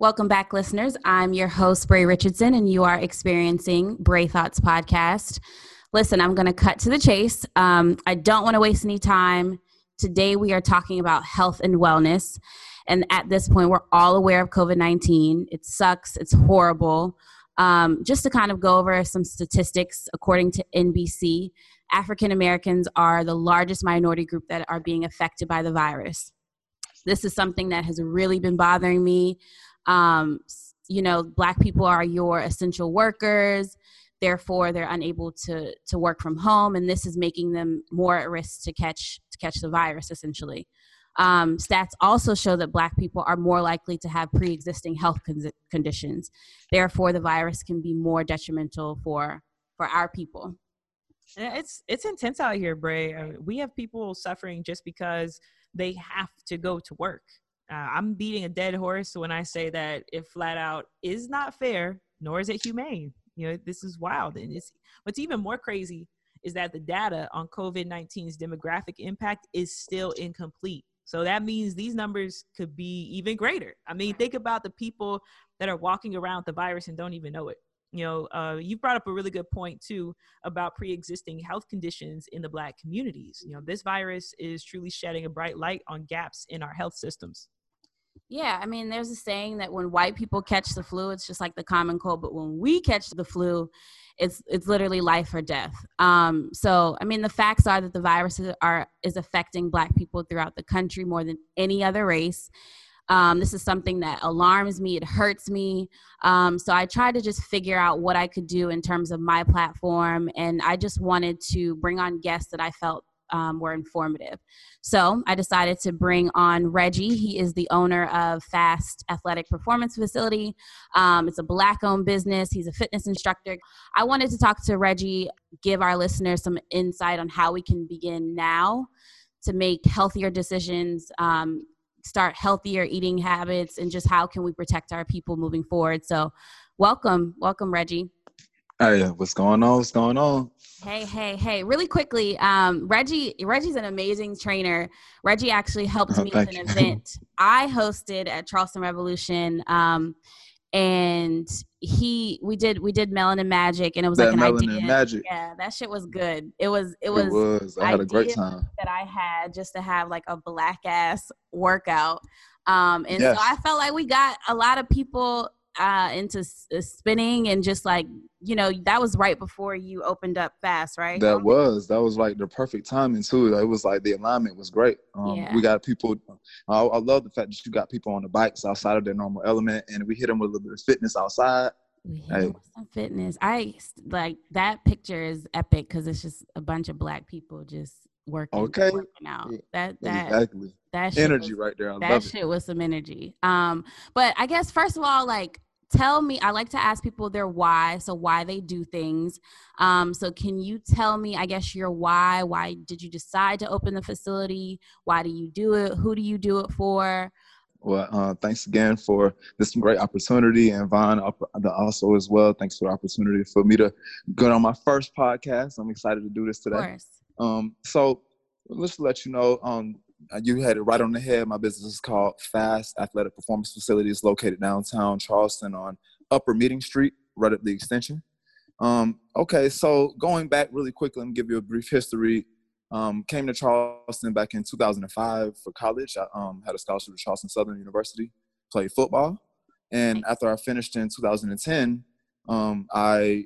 Welcome back, listeners. I'm your host, Bray Richardson, and you are experiencing Bray Thoughts Podcast. Listen, I'm going to cut to the chase. Um, I don't want to waste any time. Today, we are talking about health and wellness. And at this point, we're all aware of COVID 19. It sucks, it's horrible. Um, just to kind of go over some statistics, according to NBC, African Americans are the largest minority group that are being affected by the virus. This is something that has really been bothering me. Um, you know, Black people are your essential workers. Therefore, they're unable to to work from home, and this is making them more at risk to catch to catch the virus. Essentially, um, stats also show that Black people are more likely to have pre-existing health con- conditions. Therefore, the virus can be more detrimental for for our people. It's it's intense out here, Bray. Uh, we have people suffering just because they have to go to work. Uh, I'm beating a dead horse when I say that it flat out is not fair, nor is it humane. You know, this is wild. And it's, what's even more crazy is that the data on COVID 19's demographic impact is still incomplete. So that means these numbers could be even greater. I mean, think about the people that are walking around the virus and don't even know it you know uh, you brought up a really good point too about pre-existing health conditions in the black communities you know this virus is truly shedding a bright light on gaps in our health systems yeah i mean there's a saying that when white people catch the flu it's just like the common cold but when we catch the flu it's it's literally life or death um, so i mean the facts are that the virus are is affecting black people throughout the country more than any other race um, this is something that alarms me, it hurts me. Um, so I tried to just figure out what I could do in terms of my platform. And I just wanted to bring on guests that I felt um, were informative. So I decided to bring on Reggie. He is the owner of Fast Athletic Performance Facility. Um, it's a black owned business. He's a fitness instructor. I wanted to talk to Reggie, give our listeners some insight on how we can begin now to make healthier decisions, um, start healthier eating habits and just how can we protect our people moving forward. So, welcome, welcome, Reggie. Hey, what's going on? What's going on? Hey, hey, hey! Really quickly, um, Reggie. Reggie's an amazing trainer. Reggie actually helped oh, me with an you. event I hosted at Charleston Revolution. Um, and he we did we did melanin magic and it was that like an idea magic. yeah that shit was good it was it was, it was. i had a great time that i had just to have like a black ass workout um and yes. so i felt like we got a lot of people uh, into uh, spinning and just like you know that was right before you opened up fast right that was that was like the perfect timing too it was like the alignment was great um, yeah. we got people I, I, love the fact that you got people on the bikes outside of their normal element and we hit them with a little bit of fitness outside hey. fitness i like that picture is epic because it's just a bunch of black people just working, okay. working out. That that exactly that energy was, right there. I that shit it. was some energy. Um, but I guess first of all, like tell me i like to ask people their why so why they do things. Um, so can you tell me i guess your why? Why did you decide to open the facility? Why do you do it? Who do you do it for? Well uh, thanks again for this great opportunity and vaughn also as well thanks for the opportunity for me to go on my first podcast. I'm excited to do this today. Um, so let's let you know um, you had it right on the head. My business is called Fast Athletic Performance Facilities, located downtown Charleston on Upper Meeting Street, right at the extension. Um, okay, so going back really quickly, me give you a brief history. Um, came to Charleston back in 2005 for college. I um, had a scholarship to Charleston Southern University, played football. And after I finished in 2010, um, I,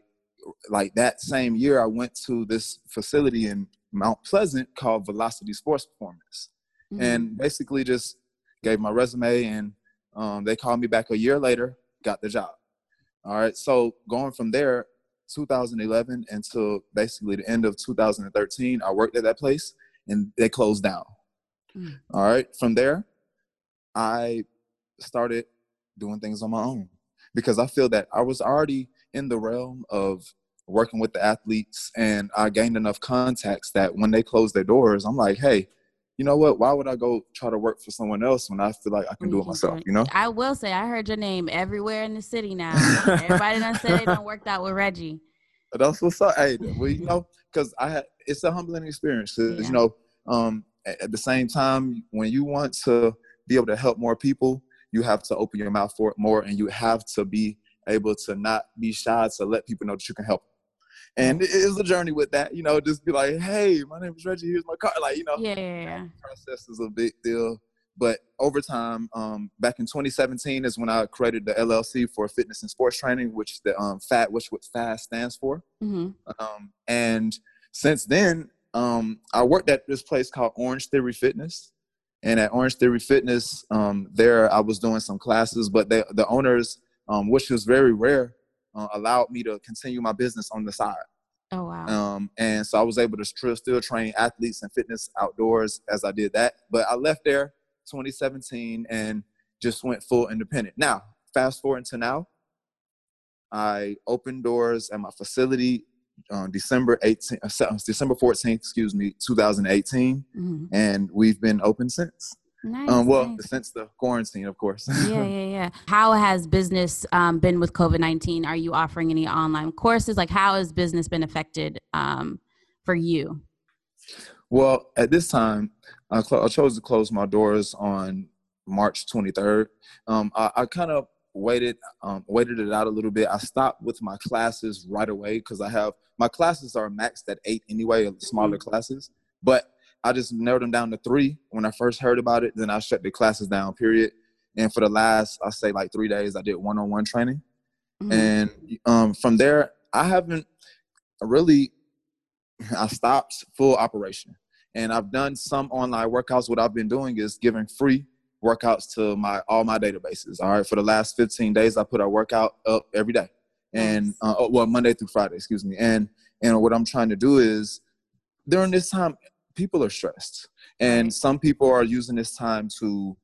like that same year, I went to this facility in Mount Pleasant called Velocity Sports Performance mm-hmm. and basically just gave my resume and um, they called me back a year later, got the job. All right, so going from there, 2011 until basically the end of 2013, I worked at that place and they closed down. Mm. All right, from there, I started doing things on my own because I feel that I was already in the realm of working with the athletes and I gained enough contacts that when they closed their doors, I'm like, hey, you know what? Why would I go try to work for someone else when I feel like I can do it myself? You know. I will say I heard your name everywhere in the city now. Everybody done said they done worked out with Reggie. That's what's up. Hey, well, you know, because I had it's a humbling experience. Cause, yeah. You know, um, at, at the same time, when you want to be able to help more people, you have to open your mouth for it more and you have to be able to not be shy to let people know that you can help and it is a journey with that you know just be like hey my name is reggie here's my car like you know yeah process is a big deal. But over time um, back in 2017 is when i created the llc for fitness and sports training which is the um, fat which what fast stands for. Mm-hmm. um, and since then um, i worked at this place called Orangetheory Fitness. And at Orangetheory Fitness, um, there I was doing some classes, but they, the owners, um, which was very rare, uh, allowed me to continue my business on the side. Oh wow! Um, and so I was able to still, still train athletes and fitness outdoors as I did that. But I left there 2017 and just went full independent. Now, fast forward to now, I opened doors at my facility on December 18, uh, December 14th, excuse me, 2018, mm-hmm. and we've been open since. Nice, um, well, nice. since the quarantine, of course. yeah, yeah, yeah. How has business um, been with COVID nineteen? Are you offering any online courses? Like, how has business been affected um, for you? Well, at this time, I, cl- I, chose to close my doors on March 23rd. Um, I, I kind of waited um, waited it out a little bit. I stopped with my classes right away because I have my classes are maxed at eight anyway, smaller mm-hmm. classes. But I just narrowed them down to three when I first heard about it. Then I shut the classes down. Period. And for the last, I say like three days, I did one-on-one training, mm-hmm. and um, from there, I haven't really. I stopped full operation, and I've done some online workouts. What I've been doing is giving free workouts to my all my databases. All right, for the last 15 days, I put a workout up every day, and uh, oh, well, Monday through Friday, excuse me. And and what I'm trying to do is during this time, people are stressed, and some people are using this time to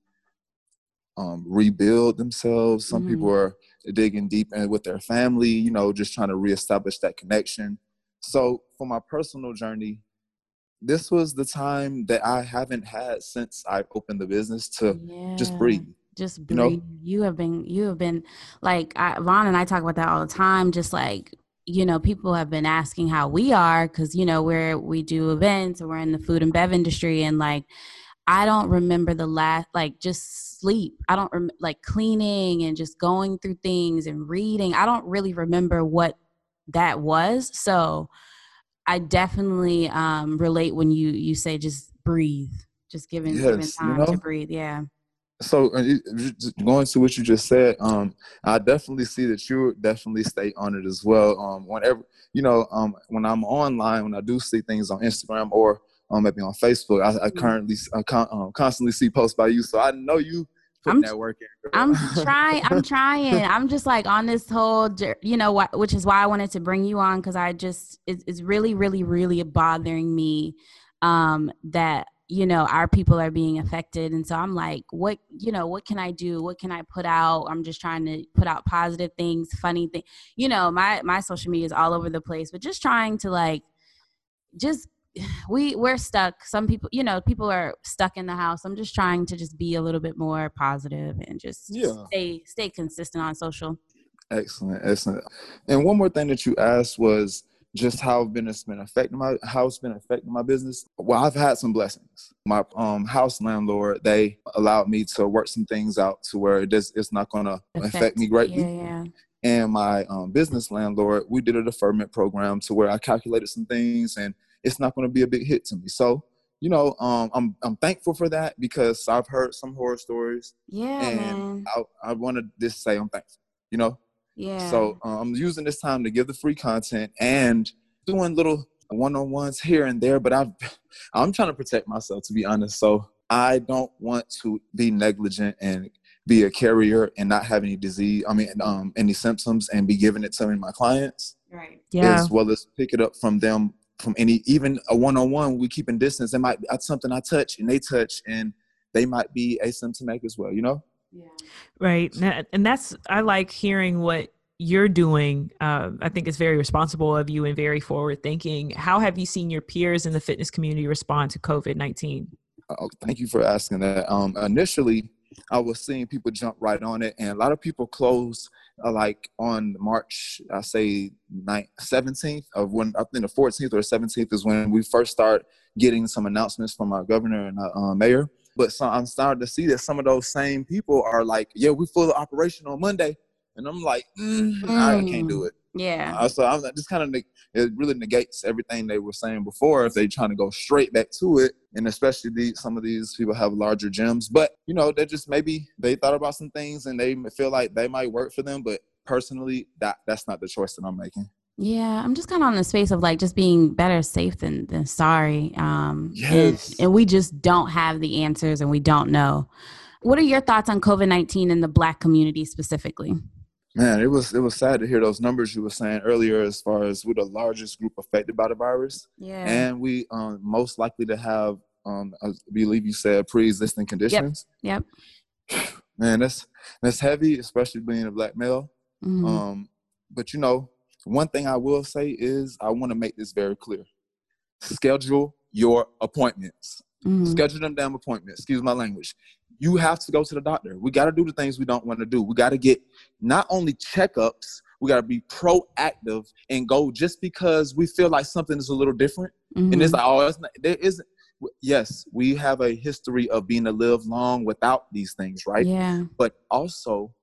um, rebuild themselves. Some mm-hmm. people are digging deep in with their family, you know, just trying to reestablish that connection. So for my personal journey, this was the time that I haven't had since I opened the business to yeah. just breathe. Just breathe. You, know? you have been, you have been like I, Vaughn and I talk about that all the time. Just like you know, people have been asking how we are because you know we're we do events or we're in the food and bev industry, and like I don't remember the last like just sleep. I don't rem- like cleaning and just going through things and reading. I don't really remember what that was. So I definitely um, relate when you you say just breathe, just giving, yes, giving time you know? to breathe. Yeah. So going to what you just said, um, I definitely see that you definitely stay on it as well. Um, whenever you know, um, when I'm online, when I do see things on Instagram or um, maybe on Facebook, I, I mm-hmm. currently I con- um, constantly see posts by you, so I know you I'm, that work in. I'm trying. I'm trying. I'm just like on this whole, you know, what, which is why I wanted to bring you on because I just it's, it's really, really, really bothering me um, that you know our people are being affected, and so I'm like, what, you know, what can I do? What can I put out? I'm just trying to put out positive things, funny things. You know, my my social media is all over the place, but just trying to like just we we're stuck some people you know people are stuck in the house i'm just trying to just be a little bit more positive and just yeah. stay stay consistent on social excellent excellent and one more thing that you asked was just how business been affecting my how it's been affecting my business well i've had some blessings my um, house landlord they allowed me to work some things out to where it does, it's not going to affect, affect me greatly yeah, yeah and my um, business landlord, we did a deferment program to where I calculated some things and it's not going to be a big hit to me. So, you know, um, I'm I'm thankful for that because I've heard some horror stories. Yeah, and man. I I want to just say I'm thankful. You know. Yeah. So um, I'm using this time to give the free content and doing little one-on-ones here and there, but I've I'm trying to protect myself to be honest. So I don't want to be negligent and be a carrier and not have any disease. I mean, um, any symptoms and be giving it to my clients. Right. Yeah. As well as pick it up from them from any even a one-on-one we keep in distance it might that's something i touch and they touch and they might be asymptomatic as well you know yeah. Right. And that's i like hearing what you're doing. Uh, i think it's very responsible of you and very forward thinking how have you seen your peers in the fitness community respond to covid-19 oh, thank you for asking that. Um, initially I was seeing people jump right on it, and a lot of people closed uh, like on March, I say 9th, 17th of when I think the 14th or 17th is when we first start getting some announcements from our governor and our uh, mayor. But so I'm starting to see that some of those same people are like, yeah, we full of operation on Monday. And I'm like, mm, mm. I can't do mm. it. Yeah. Uh, so I'm just kind of it really negates everything they were saying before if they're trying to go straight back to it. And especially the, some of these people have larger gyms, but you know they just maybe they thought about some things and they feel like they might work for them. But personally, that that's not the choice that I'm making. Yeah, I'm just kind of on the space of like just being better safe than than sorry. Um, yes. and, and we just don't have the answers and we don't know. What are your thoughts on COVID 19 in the Black community specifically? Man, it was it was sad to hear those numbers you were saying earlier, as far as we're the largest group affected by the virus, yeah, and we um most likely to have um I believe you said pre-existing conditions. Yep. yep. Man, that's that's heavy, especially being a black male. Mm-hmm. Um, but you know, one thing I will say is I want to make this very clear. Schedule your appointments. Mm-hmm. Schedule them damn appointments. Excuse my language. You have to go to the doctor. We got to do the things we don't want to do. We got to get not only checkups, we got to be proactive and go just because we feel like something is a little different. Mm-hmm. And it's mm-hmm. like, oh, it's not, there isn't. Yes, we have a history of being to live long without these things, right? Yeah. But also,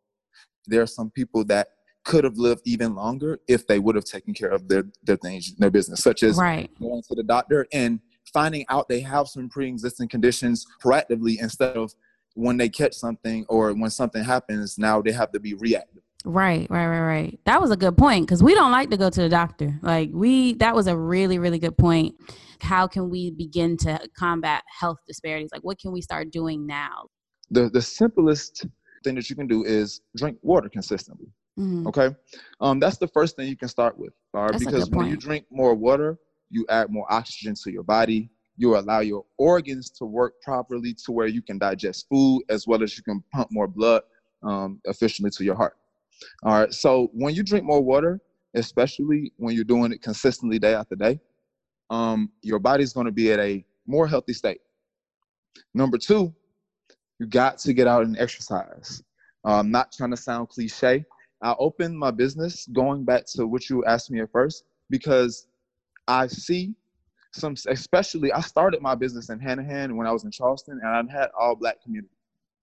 there are some people that could have lived even longer if they would have taken care of their, their things, their business, such as right. going to the doctor and finding out they have some pre-existing conditions proactively instead of when they catch something or when something happens, now they have to be reactive. Right, right, right, right. That was a good point because we don't like to go to the doctor. Like we, that was a really, really good point. How can we begin to combat health disparities? Like, what can we start doing now? The the simplest thing that you can do is drink water consistently. Mm-hmm. Okay, um, that's the first thing you can start with. All right, because when you drink more water, you add more oxygen to your body. You allow your organs to work properly to where you can digest food as well as you can pump more blood um, efficiently to your heart. All right, so when you drink more water, especially when you're doing it consistently day after day, um, your body's going to be at a more healthy state. Number two, you got to get out and exercise. I'm um, not trying to sound cliche, I opened my business going back to what you asked me at first because I see some, especially I started my business in Hanahan when I was in Charleston and I had all black community.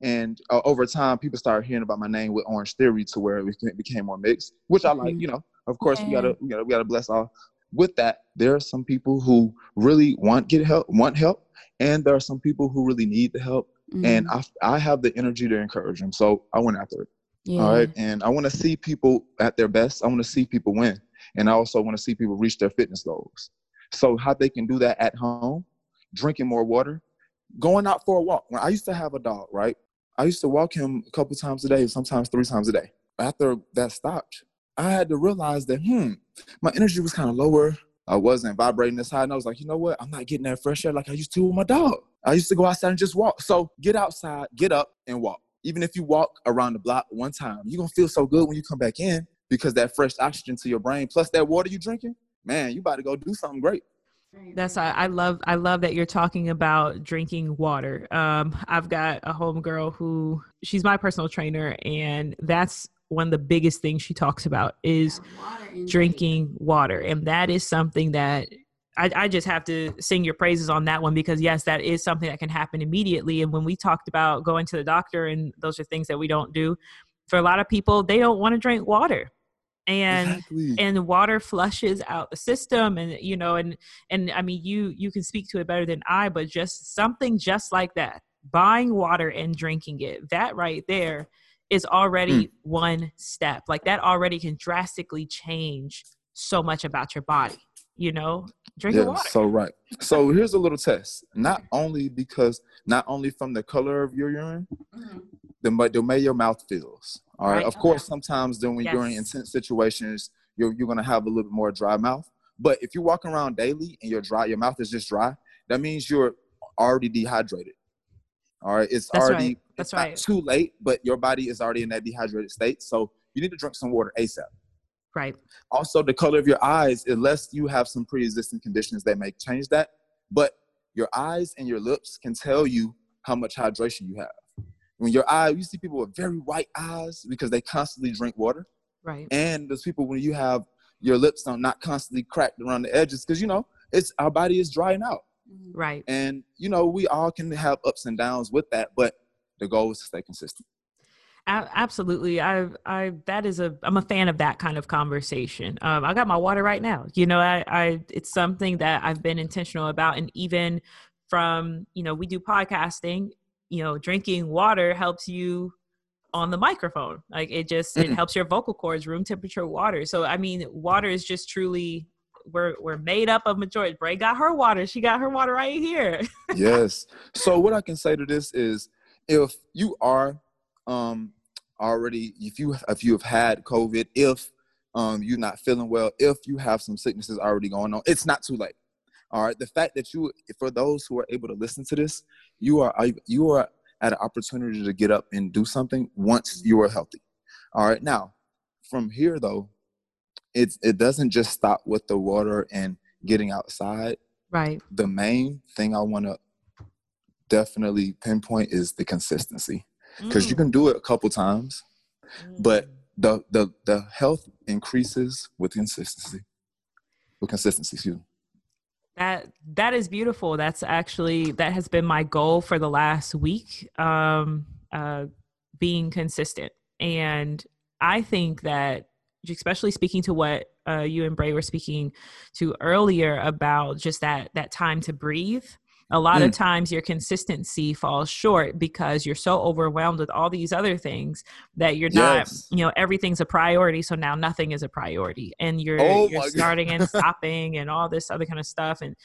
And uh, over time, people started hearing about my name with Orangetheory to where it became more mixed, which I like. Mm-hmm. You know, of course, we gotta we gotta we gotta bless all. With that, there are some people who really want get help, want help, and there are some people who really need the help. Mm-hmm. And I I have the energy to encourage them, so I went after it. Yeah. All right. And I want to see people at their best. I want to see people win. And I also want to see people reach their fitness goals. So, how they can do that at home, drinking more water, going out for a walk. When I used to have a dog, right? I used to walk him a couple times a day, sometimes three times a day. After that stopped, I had to realize that, hmm, my energy was kind of lower. I wasn't vibrating as high. And I was like, you know what? I'm not getting that fresh air like I used to with my dog. I used to go outside and just walk. So get outside, get up and walk even if you walk around the block one time, you're gonna feel so good when you come back in because that fresh oxygen to your brain plus that water you drinking, man, you about to go do something great. That's I love I love that you're talking about drinking water. Um, I've got a homegirl who she's my personal trainer, and that's one of the biggest things she talks about is water drinking water, and that is something that I, I, just have to sing your praises on that one because yes, that is something that can happen immediately. And when we talked about going to the doctor, and those are things that we don't do, for a lot of people, they don't want to drink water, and exactly. and water flushes out the system, and you know, and and I mean, you you can speak to it better than I, but just something just like that, buying water and drinking it, that right there is already mm. one step. Like that already can drastically change so much about your body you know drink yeah, water so right so here's a little test not only because not only from the color of your urine mm-hmm. the, the way your mouth feels all right, right. of course sometimes during yes. in intense situations you're, you're going to have a little bit more dry mouth but if you're walking around daily and you're dry your mouth is just dry that means you're already dehydrated all right it's That's already right. That's it's right. too late but your body is already in that dehydrated state so you need to drink some water asap Right. Also, the color of your eyes, unless you have some pre-existing conditions that may change that, but your eyes and your lips can tell you how much hydration you have. When your eye, you see people with very white eyes because they constantly drink water. Right. And those people when you have your lips are not constantly cracked around the edges because you know it's our body is drying out. Mm-hmm. Right. And you know, we all can have ups and downs with that, but the goal is to stay consistent. Absolutely i i that is a i'm a fan of that kind of conversation um i got my water right now you know i i it's something that i've been intentional about and even from you know we do podcasting you know drinking water helps you on the microphone like it just mm-hmm. it helps your vocal cords room temperature water so i mean water is just truly we're we're made up of majority bray got her water she got her water right here yes so what i can say to this is if you are um already if you if you have had covid if um you're not feeling well if you have some sicknesses already going on it's not too late. All right? The fact that you for those who are able to listen to this you are you are at an opportunity to get up and do something once you are healthy. All right? Now from here though it's it doesn't just stop with the water and getting outside. Right. The main thing i want to definitely pinpoint is the consistency because mm. you can do it a couple times mm. but the the the health increases with consistency with consistency excuse me that that is beautiful that's actually that has been my goal for the last week um uh being consistent and i think that especially speaking to what uh, you and Bray were speaking to earlier about just that that time to breathe a lot mm. of times your consistency falls short because you're so overwhelmed with all these other things that you're yes. not you know everything's a priority so now nothing is a priority and you're oh you're starting and stopping and all this other kind of stuff and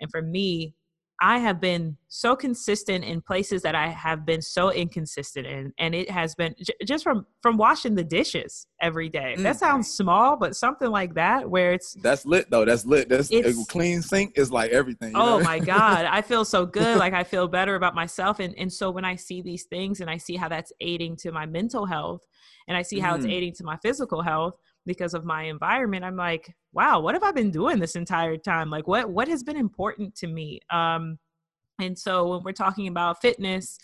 and for me I have been so consistent in places that I have been so inconsistent in, and it has been j- just from from washing the dishes every day. Mm. That sounds small, but something like that where it's that's lit though. That's lit. That's a clean sink is like everything. oh know? my god, I feel so good. like I feel better about myself, and and so when I see these things and I see how that's aiding to my mental health, and I see how mm. it's aiding to my physical health because of my environment i'm like wow what have i been doing this entire time? Like what what has been important to me? Um and so when we're talking about fitness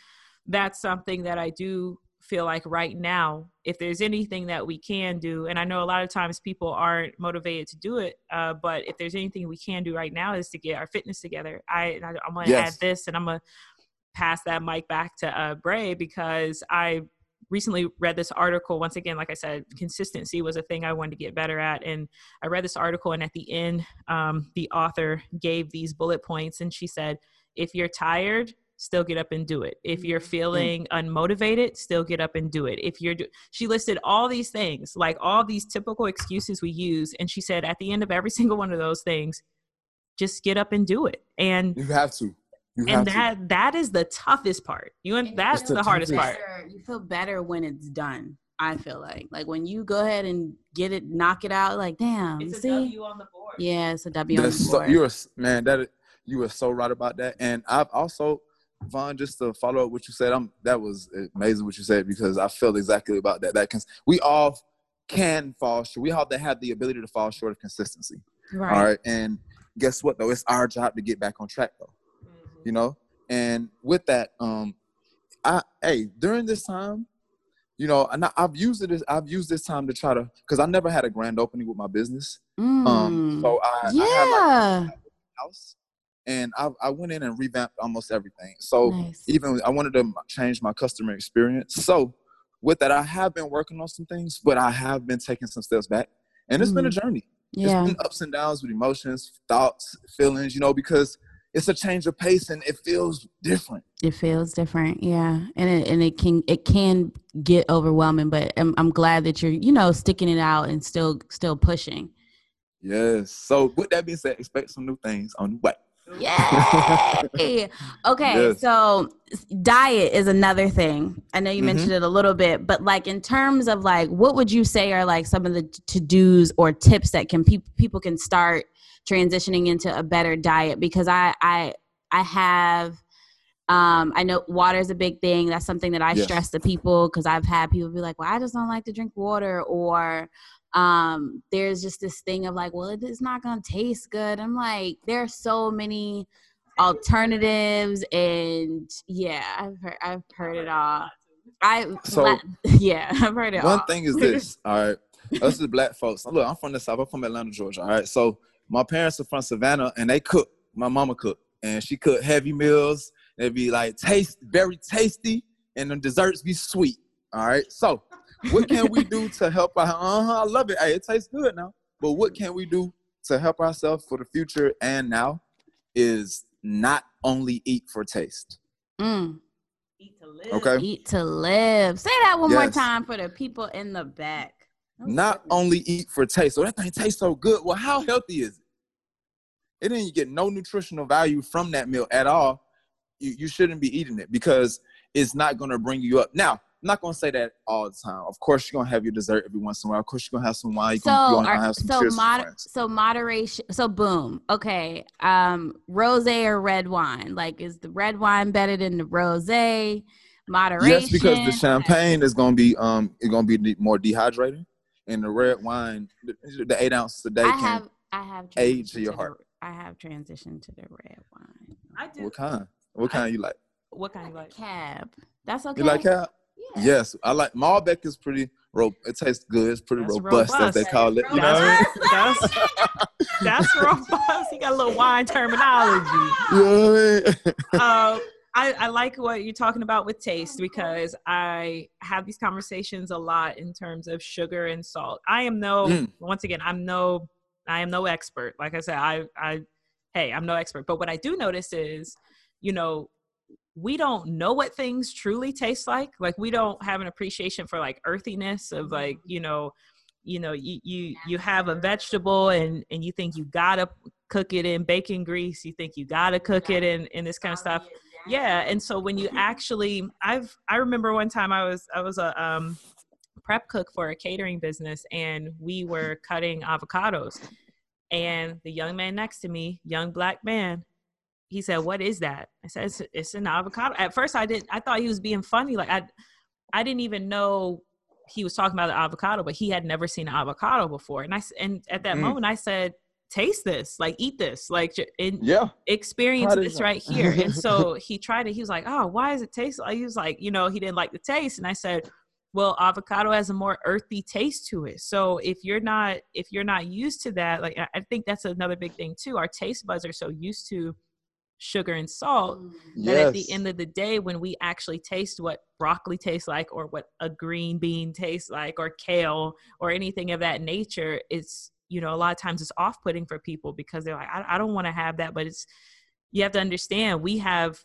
that's something that i do feel like right now if there's anything that we can do and i know a lot of times people aren't motivated to do it uh, but if there's anything we can do right now is to get our fitness together. I, I am to yes. add this and i'm to pass that mic back to uh, bray because i recently read this article. Once again like i said consistency was a thing i wanted to get better at and i read this article and at the end um, the author gave these bullet points and she said if you're tired still get up and do it. If you're mm-hmm. feeling unmotivated still get up and do it. If you're do- she listed all these things like all these typical excuses we use and she said at the end of every single one of those things just get up and do it. And you have to you and that to. that is the toughest part. You and that's the, the hardest part. You feel better when it's done. I feel like like when you go ahead and get it, knock it out. Like damn, it's see? a W on the board. Yeah, it's a W that's on the board. So, you're man. That you are so right about that. And I've also, Vaughn, just to follow up what you said, I'm that was amazing what you said because I felt exactly about that. That can we all can fall short. We all that have the ability to fall short of consistency. Right. All right. And guess what though? It's our job to get back on track though you know. And with that, um, I hey during this time, you know, and I, have used it. As, I've used this time to try to because I never had a grand opening with my business. Mm. Um, so I yeah. I had like house, and I, I went in and revamped almost everything. So nice. even I wanted to change my customer experience. So with that, I have been working on some things, but I have been taking some steps back, and it's mm. been a mm. journey. Yeah. It's been ups and downs with emotions, thoughts, feelings, you know, because it's a change of pace and it feels different. It feels different, yeah, and it and it can it can get overwhelming, but I'm I'm glad that you're you know sticking it out and still still pushing. Yes. So with that being said, expect some new things on the way. Yay! okay, yes. so diet is another thing. I know you mm-hmm. mentioned it a little bit, but like in terms of like, what would you say are like some of the to dos or tips that can pe- people can start transitioning into a better diet because I I I have um, I know water is a big thing. That's something that I yes. stress to people because I've had people be like, "Well, I just don't like to drink water," or um, there's just this thing of like, "Well, it's not gonna taste good." I'm like, there are so many alternatives, and yeah, I've heard I've heard it all. I so yeah, I've heard it. One all. thing is this. All right, us as black folks. Look, I'm from the south. I'm from Atlanta, Georgia. All right, so my parents are from Savannah and they cook. My mama cook. and she cooked heavy meals. It'd be like taste very tasty, and the desserts be sweet. All right. So, what can we do to help our? Uh huh. I love it. Hey, it tastes good now. But what can we do to help ourselves for the future and now? Is not only eat for taste. Mm. Eat to live. Okay. Eat to live. Say that one yes. more time for the people in the back. Not only eat for taste. So that thing tastes so good. Well, how healthy is it? It didn't get no nutritional value from that meal at all. You, you shouldn't be eating it because it's not going to bring you up. Now, I'm not gonna say that all the time. Of course, you're gonna have your dessert every once in a while. Of course, you're gonna have some wine. You're so, gonna, you're have some so, moder- so moderation. So boom. Okay. Um, rose or red wine? Like, is the red wine better than the rose? Moderation. Yes, because the champagne is gonna be um, it's gonna be more dehydrated, and the red wine, the, the eight ounces a day I can have, I have aid to your heart. The, I have transitioned to the red wine. I do. What kind? What kind I, you like? What kind you like? Cab. That's okay. You like cab? Yeah. Yes, I like Malbec is pretty. Ro- it tastes good. It's pretty robust, robust, as they call it. You know, that's, that's robust. He got a little wine terminology. You know what I mean? uh, I, I like what you're talking about with taste because I have these conversations a lot in terms of sugar and salt. I am no mm. once again, I'm no I am no expert. Like I said, I I hey, I'm no expert. But what I do notice is, you know, we don't know what things truly taste like. Like we don't have an appreciation for like earthiness of like, you know, you know, you you you have a vegetable and and you think you gotta cook it in bacon grease, you think you gotta cook it in in this kind of stuff yeah and so when you actually i've i remember one time i was i was a um, prep cook for a catering business and we were cutting avocados and the young man next to me young black man he said what is that i said it's, it's an avocado at first i didn't i thought he was being funny like i i didn't even know he was talking about the avocado but he had never seen an avocado before and i and at that mm. moment i said taste this, like eat this, like yeah, experience this right here. and so he tried it. He was like, oh, why does it taste like? He was like, you know, he didn't like the taste. And I said, well, avocado has a more earthy taste to it. So if you're not if you're not used to that, like I think that's another big thing too. Our taste buds are so used to sugar and salt yes. that at the end of the day when we actually taste what broccoli tastes like or what a green bean tastes like or kale or anything of that nature it's you know a lot of times it's off-putting for people because they're like i, I don't want to have that but it's you have to understand we have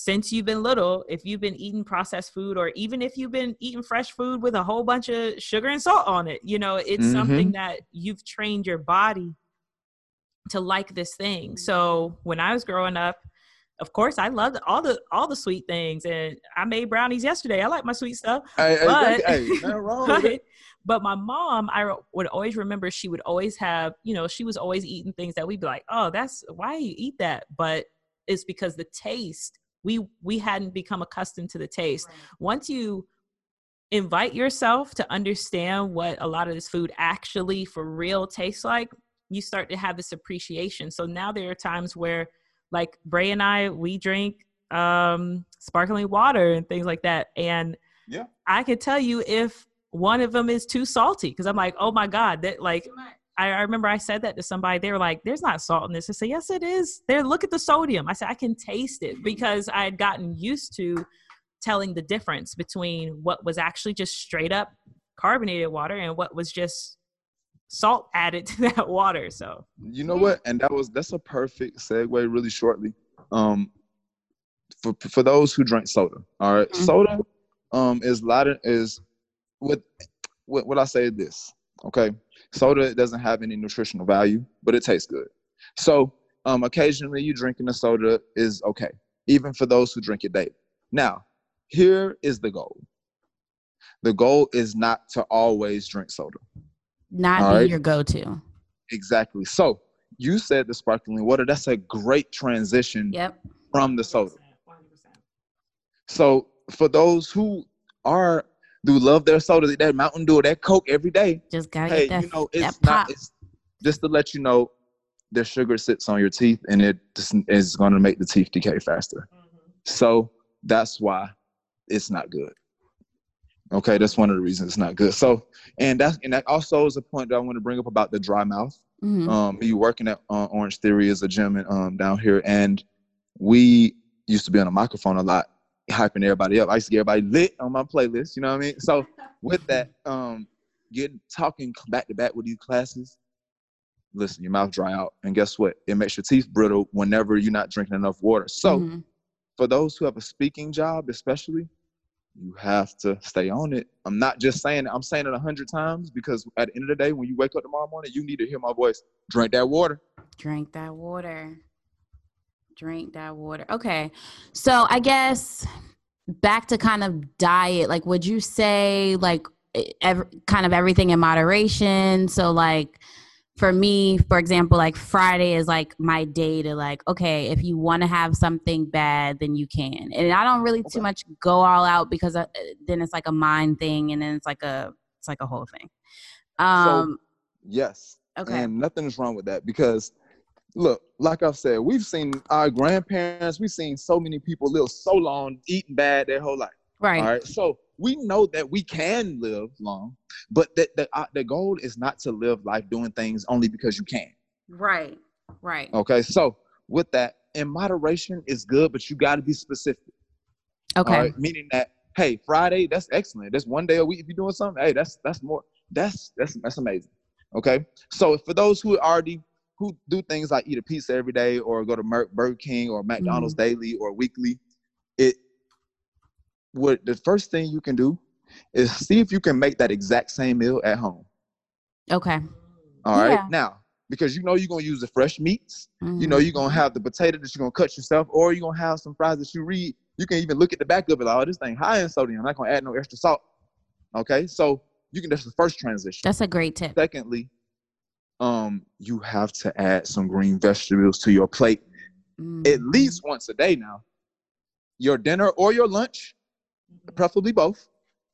since you've been little if you've been eating processed food or even if you've been eating fresh food with a whole bunch of sugar and salt on it you know it's mm-hmm. something that you've trained your body to like this thing so when i was growing up of course I loved all the all the sweet things and I made brownies yesterday. I like my sweet stuff. Hey, but, hey, wrong but, but my mom, I would always remember she would always have, you know, she was always eating things that we'd be like, oh, that's why you eat that. But it's because the taste, we we hadn't become accustomed to the taste. Right. Once you invite yourself to understand what a lot of this food actually for real tastes like, you start to have this appreciation. So now there are times where like Bray and I, we drink um sparkling water and things like that. And yeah, I can tell you if one of them is too salty because I'm like, oh my god, that like. I, I remember I said that to somebody. They were like, "There's not salt in this." I said, "Yes, it is." There, look at the sodium. I said, "I can taste it," because I had gotten used to telling the difference between what was actually just straight up carbonated water and what was just salt added to that water. So you know what? And that was that's a perfect segue really shortly. Um for for those who drink soda. All right? mm-hmm. Soda um is a lot is what what what I say is this. Okay. Soda doesn't have any nutritional value, but it tastes good. So um occasionally you drinking a soda is okay, even for those who drink it daily. Now, here is the goal. The goal is not to always drink soda not All be right? your go-to. Exactly. So you said the sparkling water. That's a great transition yep. from the soda. 100%. So for those who are do love their soda, that Mountain Dew that Coke every day. Just gotta hey, that, you know, it's not it's just to let you know the sugar sits on your teeth and it just is gonna make the teeth decay faster. Mm-hmm. So that's why it's not good. Okay, that's one of the reasons it's not good. So, and that's and that also is a point that I want to bring up about the dry mouth. Mm-hmm. Um, you working at uh, Orangetheory as a gym um, down here, and we used to be on a microphone a lot, hyping everybody up. I used to get everybody lit on my playlist. You know what I mean? So with that, um, getting talking back to back with these classes, listen, your mouth dry out, and guess what? It makes your teeth brittle whenever you're not drinking enough water. So mm-hmm. for those who have a speaking job, especially, you have to stay on it. I'm not just saying it, I'm saying it a hundred times because at the end of the day, when you wake up tomorrow morning, you need to hear my voice. Drink that water. Drink that water. Drink that water. Okay. So I guess back to kind of diet, like would you say like every, kind of everything in moderation? So like for me, for example, like Friday is like my day to like, okay, if you want to have something bad, then you can. And I don't really too much go all out because uh, then it's like a mind thing, and then it's like a it's like a whole thing. Um, so, yes. Okay. And nothing is wrong with that because look, like I've said, we've seen our grandparents, we've seen so many people live so long, eating bad their whole life. Right. All right. So we know that we can live long, but that the, uh, the goal is not to live life doing things only because you can. Right. Right. Okay. So with that, in moderation is good, but you got to be specific. Okay. Meaning that, hey, Friday, that's excellent. That's one day a week. If you're doing something, hey, that's that's more. That's that's that's amazing. Okay. So for those who already who do things like eat a pizza every day or go to Burger King or McDonald's mm daily or weekly, it what the first thing you can do is see if you can make that exact same meal at home. Okay. All right. Yeah. Now, because you know you're gonna use the fresh meats, mm-hmm. you know you're gonna mm-hmm. have the potato that you're gonna cut yourself, or you're gonna have some fries that you read. You can even look at the back of it, like, oh, this thing high in sodium. I'm not gonna add no extra salt. Okay, so you can that's the first transition. That's a great tip. Secondly, um, you have to add some green vegetables to your plate mm-hmm. at least once a day now. Your dinner or your lunch preferably both,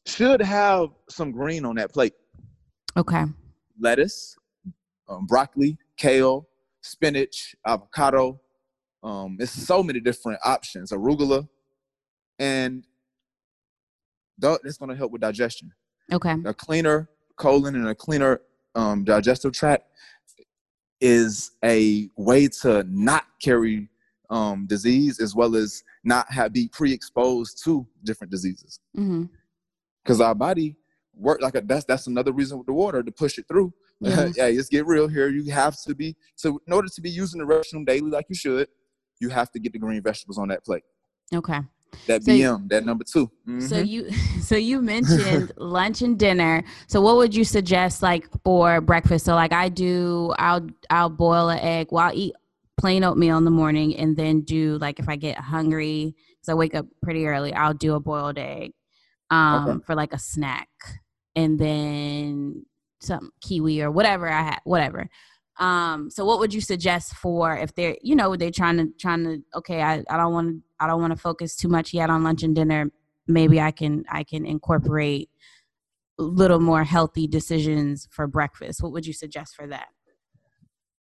should have some green on that plate. Okay. Lettuce, um, broccoli, kale, spinach, avocado. Um, it's so many different options. Arugula, and that's going to help with digestion. Okay. A cleaner colon and a cleaner um, digestive tract is a way to not carry um, disease as well as not have be pre-exposed to different diseases. Because mm-hmm. our body work like a, that's that's another reason with the water to push it through. Mm-hmm. yeah, let's get real here. You have to be so in order to be using the restroom daily like you should, you have to get the green vegetables on that plate. Okay. That so BM, that number 2 mm-hmm. So you so you mentioned lunch and dinner. So what would you suggest like for breakfast? So like I do I'll I'll boil an egg. Well I'll eat plain oatmeal in the morning and then do like if I get hungry because I wake up pretty early, I'll do a boiled egg um, okay. for like a snack, and then some kiwi or whatever I had, whatever. Um, so what would you suggest for if they're you know they're trying to trying to okay I, I don't want to I don't want to focus too much yet on lunch and dinner. Maybe I can I can incorporate little more healthy decisions for breakfast. What would you suggest for that?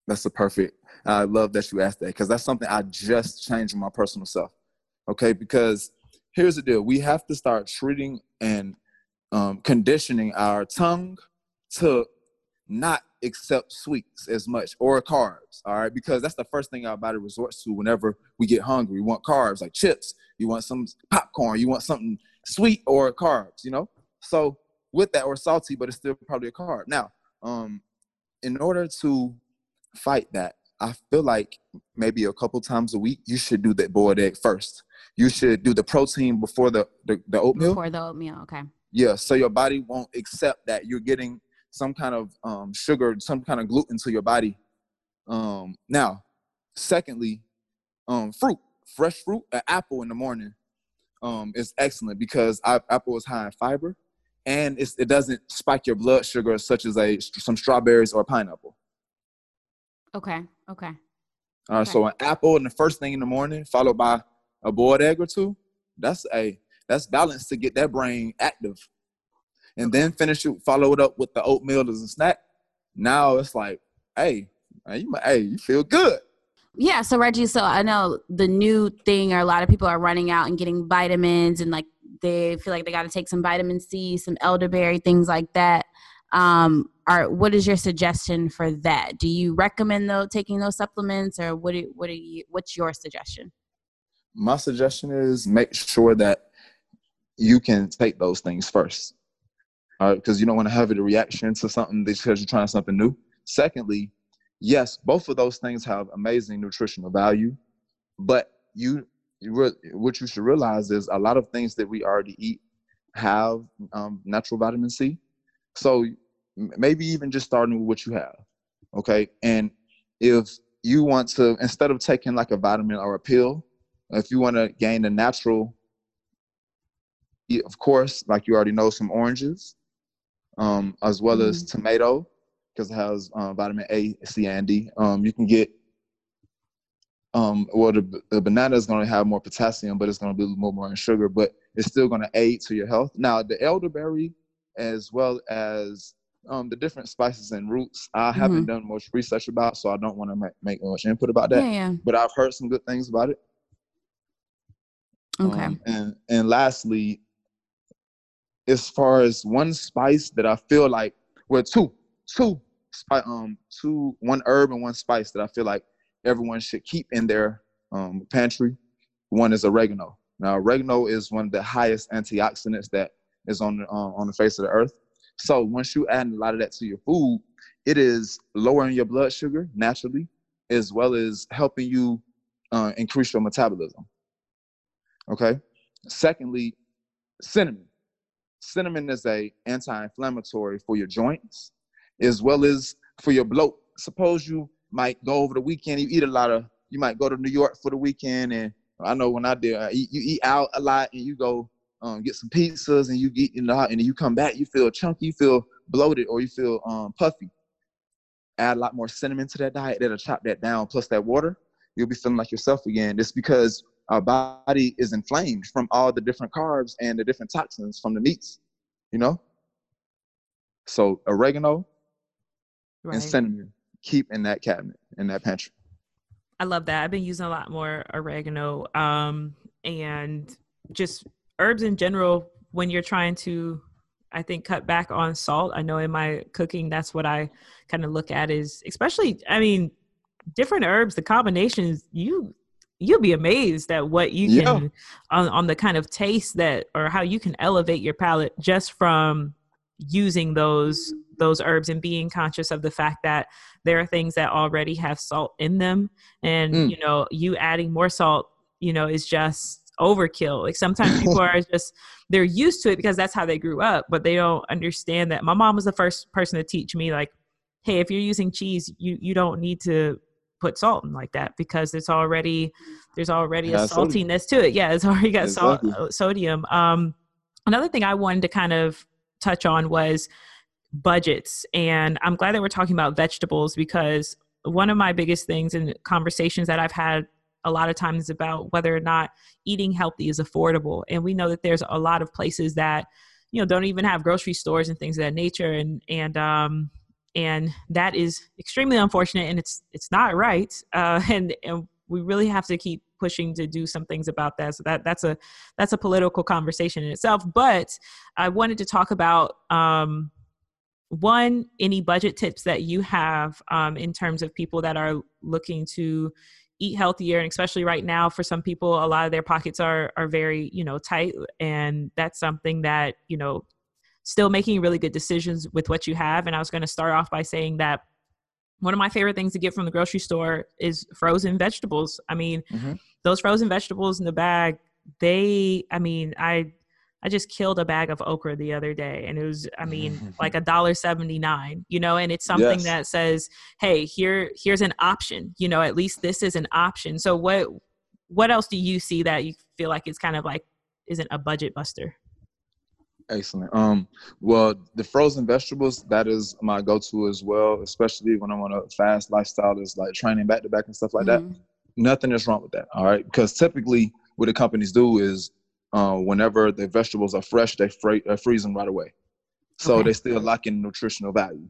That's the perfect. I love that you asked that because that's something I just changed in my personal self. Okay, because here's the deal: we have to start treating and um, conditioning our tongue to not accept sweets as much or carbs. All right, because that's the first thing our body resorts to whenever we get hungry. We want carbs like chips. You want some popcorn. You want something sweet or carbs. You know. So with that or salty, but it's still probably a carb. Now, um, in order to fight that. I feel like maybe a couple times a week you should do that boiled egg first. You should do the protein before the, the, the oatmeal. Before the oatmeal, okay. Yeah, so your body won't accept that you're getting some kind of um, sugar, some kind of gluten to your body. Um, now, secondly, um, fruit, fresh fruit, an apple in the morning um, is excellent because I, apple is high in fiber and it doesn't spike your blood sugar such as a some strawberries or pineapple. Okay. Okay. All right. Okay. So an apple in the first thing in the morning, followed by a boiled egg or two. That's a that's balanced to get that brain active, and then finish it. Follow it up with the oatmeal as a snack. Now it's like, hey, you hey, you feel good. Yeah. So Reggie, so I know the new thing, or a lot of people are running out and getting vitamins, and like they feel like they got to take some vitamin C, some elderberry, things like that um, are what is your suggestion for that? Do you recommend though taking those supplements, or what? Do, what are you? What's your suggestion? my suggestion is make sure that you can take those things first. Because you don't want to have a reaction to something because you're trying something new. Secondly, yes, both of those things have amazing nutritional value, but you, you re- what you should realize is a lot of things that we already eat have um, natural vitamin C. So maybe even just starting with what you have, okay? And if you want to, instead of taking like a vitamin or a pill, if you want to gain the natural, of course, like you already know, some oranges, um, as well mm-hmm. as tomato, because it has uh, vitamin A, C, and D. Um, you can get, um, well, the, the banana is going to have more potassium, but it's going to be a little more in sugar, but it's still going to aid to your health. Now, the elderberry, as well as um, the different spices and roots, I mm-hmm. haven't done much research about, so I don't want to make, make much input about that. Yeah, yeah. But I've heard some good things about it. Okay. Um, and and lastly, as far as one spice that I feel like, well, two, two, um, two, one herb and one spice that I feel like everyone should keep in their um, pantry. One is oregano. Now, oregano is one of the highest antioxidants that is on the, uh, on the face of the earth. So once you add a lot of that to your food, it is lowering your blood sugar naturally, as well as helping you uh, increase your metabolism. Okay. Secondly, cinnamon. Cinnamon is a anti-inflammatory for your joints, as well as for your bloat. Suppose you might go over the weekend, you eat a lot of, you might go to New York for the weekend, and I know when I did, I eat, you eat out a lot, and you go um, get some pizzas, and you get in the and you come back, you feel chunky, you feel bloated, or you feel um, puffy. Add a lot more cinnamon to that diet, that'll chop that down. Plus that water, you'll be feeling like yourself again. It's because our body is inflamed from all the different carbs and the different toxins from the meats, you know? So oregano right. and cinnamon keep in that cabinet, in that pantry. I love that. I've been using a lot more oregano um, and just herbs in general when you're trying to I think cut back on salt. I know in my cooking that's what I kind of look at is especially I mean different herbs the combinations you you'll be amazed at what you can on, on the kind of taste that or how you can elevate your palate just from using those those herbs and being conscious of the fact that there are things that already have salt in them. And mm. you know you adding more salt you know is just overkill. Like sometimes people are just they're used to it because that's how they grew up but they don't understand that. My mom was the first person to teach me like hey if you're using cheese you you don't need to put salt in like that because it's already there's already yeah, a saltiness sodium. to it. Yeah, it's already got exactly. salt, uh, sodium. Um, another thing I wanted to kind of touch on was budgets, and I'm glad that we're talking about vegetables because one of my biggest things in conversations that I've had a lot of times about whether or not eating healthy is affordable, and we know that there's a lot of places that you know don't even have grocery stores and things of that nature, and and um, and that is extremely unfortunate and it's it's not right uh, and and we really have to keep pushing to do some things about that so that that's a that's a political conversation in itself but i wanted to talk about um, one any budget tips that you have um, in terms of people that are looking to eat healthier and especially right now for some people a lot of their pockets are are very you know tight and that's something that you know still making really good decisions with what you have. And I was going to start off by saying that one of my favorite things to get from the grocery store is frozen vegetables. I mean, mm-hmm. those frozen vegetables in the bag, they, I mean, I, I just killed a bag of okra the other day and it was, I mean, like a dollar 79, you know, and it's something yes. that says, Hey, here, here's an option, you know, at least this is an option. So what, what else do you see that you feel like it's kind of like, isn't a budget buster? Excellent. Um, well, the frozen vegetables that is my go-to as well, especially when I'm on a fast lifestyle. Is like training back to back and stuff like mm-hmm. that. Nothing is wrong with that. All right, because typically what the companies do is uh, whenever the vegetables are fresh, they fr- uh, freeze them right away, so okay. they still lack in nutritional value.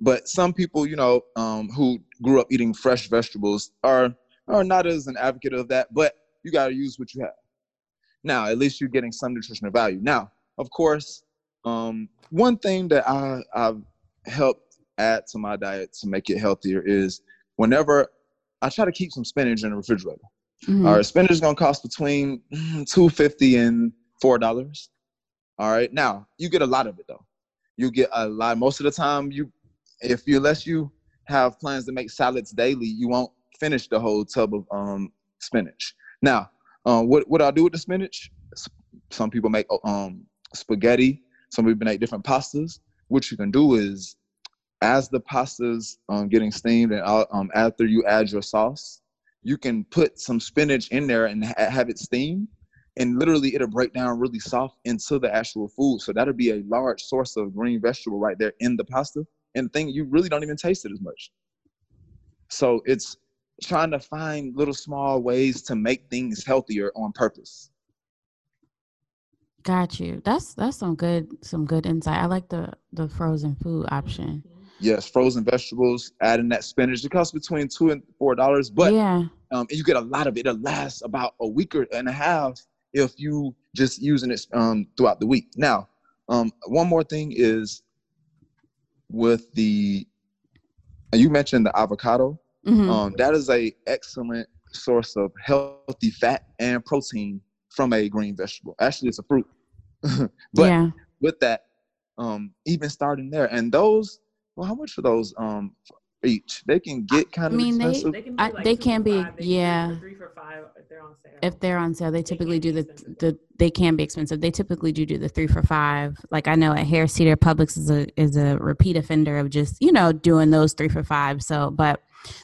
But some people, you know, um, who grew up eating fresh vegetables are are not as an advocate of that. But you got to use what you have. Now, at least you're getting some nutritional value. Now, of course, um, one thing that I, I've helped add to my diet to make it healthier is whenever I try to keep some spinach in the refrigerator. Mm-hmm. All right, spinach is gonna cost between two fifty and four dollars. All right, now you get a lot of it though. You get a lot. Most of the time, you if you unless you have plans to make salads daily, you won't finish the whole tub of um, spinach. Now, um, what what I do with the spinach? Some people make um, spaghetti. Some people make different pastas. What you can do is, as the pasta's um, getting steamed and um, after you add your sauce, you can put some spinach in there and ha- have it steam, and literally it'll break down really soft into the actual food. So that'll be a large source of green vegetable right there in the pasta. And thing you really don't even taste it as much. So it's trying to find little small ways to make things healthier on purpose. Got you. That's that's some good some good insight. I like the the frozen food option. Yes, frozen vegetables, adding that spinach. It costs between two and four dollars, but yeah, um, and you get a lot of it. It lasts about a week or and a half if you just using it um throughout the week. Now, um, one more thing is with the you mentioned the avocado. Mm-hmm. Um, that is a excellent source of healthy fat and protein from a green vegetable. Actually, it's a fruit. but yeah. with that, um, even starting there, and those, well, how much for those um each? They can get kind of. I mean, expensive. they, they can be, like they can be they yeah. Can three for five if they're on sale. If they're on sale, they typically they do the the they can be expensive. They typically do do the three for five. Like I know at Harris Teeter Publix is a is a repeat offender of just you know doing those three for five. So, but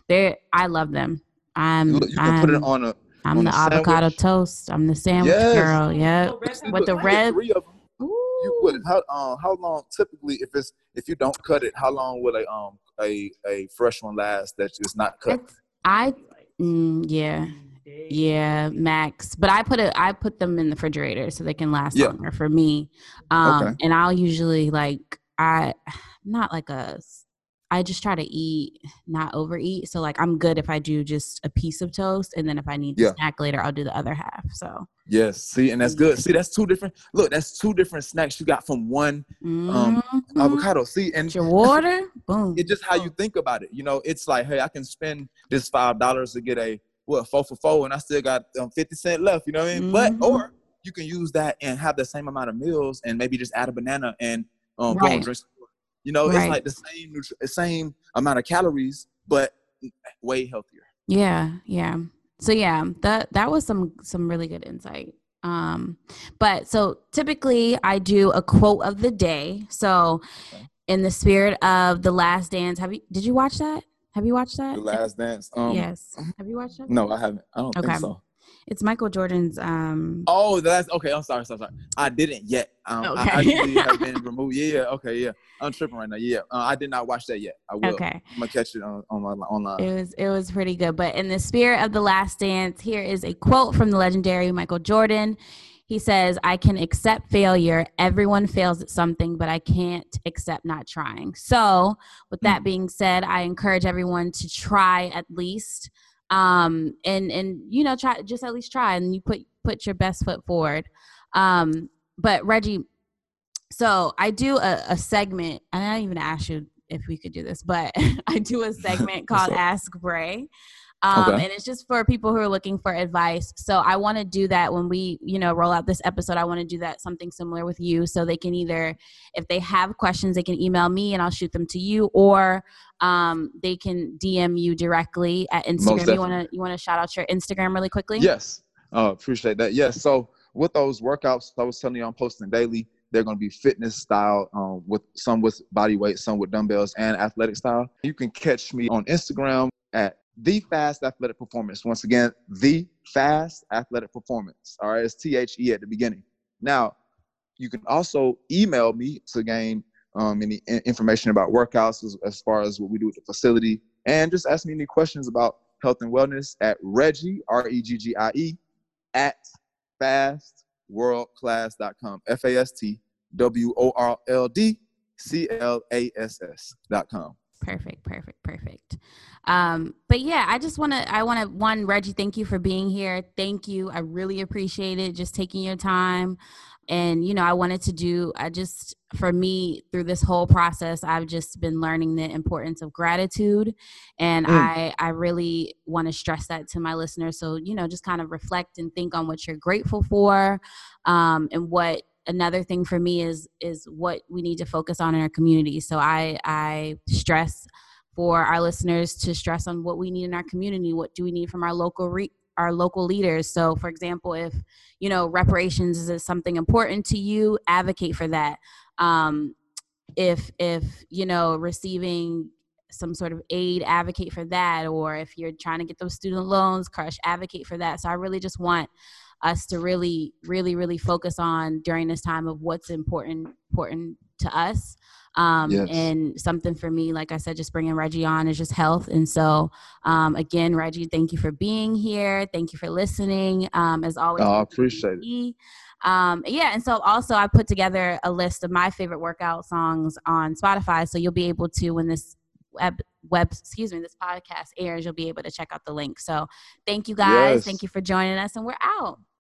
they I love them. I'm you can I'm, put it on a. I'm the avocado toast. I'm the sandwich yes. girl. Yeah, with the red. You would how um how long typically if it's if you don't cut it how long will a um a a fresh one last that is not cut? It's, I mm, yeah yeah max but i put it i put them in the refrigerator so they can last yeah. longer for me um okay. and i'll usually like i not like a I just try to eat, not overeat. So like I'm good if I do just a piece of toast, and then if I need to yeah. snack later, I'll do the other half. So yes, see, and that's good. See, that's two different. Look, that's two different snacks you got from one um, mm-hmm. avocado. See, and your water, boom. It's just how you think about it. You know, it's like, hey, I can spend this five dollars to get a what four for four, and I still got um, fifty cent left. You know what I mean? Mm-hmm. But or you can use that and have the same amount of meals, and maybe just add a banana and um, right. drink you know, right. it's like the same same amount of calories, but way healthier. Yeah, yeah. So yeah, that that was some some really good insight. Um, but so typically I do a quote of the day. So okay. in the spirit of the last dance, have you did you watch that? Have you watched that? The last dance. Um, yes. Have you watched that? No, I haven't. I don't okay. think so. It's Michael Jordan's. um Oh, that's okay. I'm sorry, sorry, sorry. I didn't yet. Um, okay. I actually have been removed. Yeah, yeah. Okay, yeah. I'm tripping right now. Yeah, uh, I did not watch that yet. I will. Okay. I'm gonna catch it on, on online. It was it was pretty good. But in the spirit of the Last Dance, here is a quote from the legendary Michael Jordan. He says, "I can accept failure. Everyone fails at something, but I can't accept not trying." So, with that mm. being said, I encourage everyone to try at least um and and you know try just at least try and you put put your best foot forward. Um but reggie so i do a, a segment and i didn't even ask you if we could do this but i do a segment called ask bray um, okay. and it's just for people who are looking for advice. So i want to do that when we you know roll out this episode i want to do that something similar with you. So they can either if they have questions they can email me and i'll shoot them to you or um, they can dm you directly at instagram. You want to you want to shout out your instagram really quickly? Yes. Uh, appreciate that. Yes so with those workouts i was telling you i'm posting daily they're going to be fitness style um, with some with body weight some with dumbbells and athletic style. You can catch me on instagram at the fast athletic performance. Once again, the fast athletic performance. All right, it's T H E at the beginning. Now, you can also email me to gain um, any information about workouts as, as, far as what we do with the facility, and just ask me any questions about health and wellness at Reggie R E G G I E at fastworldclass.com. F A S T W O R L D C L A S S.com. Perfect, perfect, perfect. Um, but yeah, I just want to, I want to, one, Reggie, thank you for being here. Thank you. I really appreciate it. Just taking your time. and you know i wanted to do i just for me through this whole process i've just been learning the importance of gratitude and mm. i i really want to stress that to my listeners so you know just kind of reflect and think on what you're grateful for um, and what another thing for me is is what we need to focus on in our community so i i stress for our listeners to stress on what we need in our community what do we need from our local re- our local leaders. So, for example, if you know reparations is something important to you, advocate for that. Um, if if you know receiving some sort of aid, advocate for that. Or if you're trying to get those student loans, crush, advocate for that. So I really just want us to really, really, really focus on during this time of what's important important to us um, yes. And something for me, like I said, just bringing Reggie on is just health. And so, um, again, Reggie, thank you for being here. Thank you for listening. Um, as always, oh, I appreciate it. Um, yeah, and so also I put together a list of my favorite workout songs on Spotify, so you'll be able to when this web web excuse me this podcast airs, you'll be able to check out the link. So thank you guys, yes. thank you for joining us, and we're out.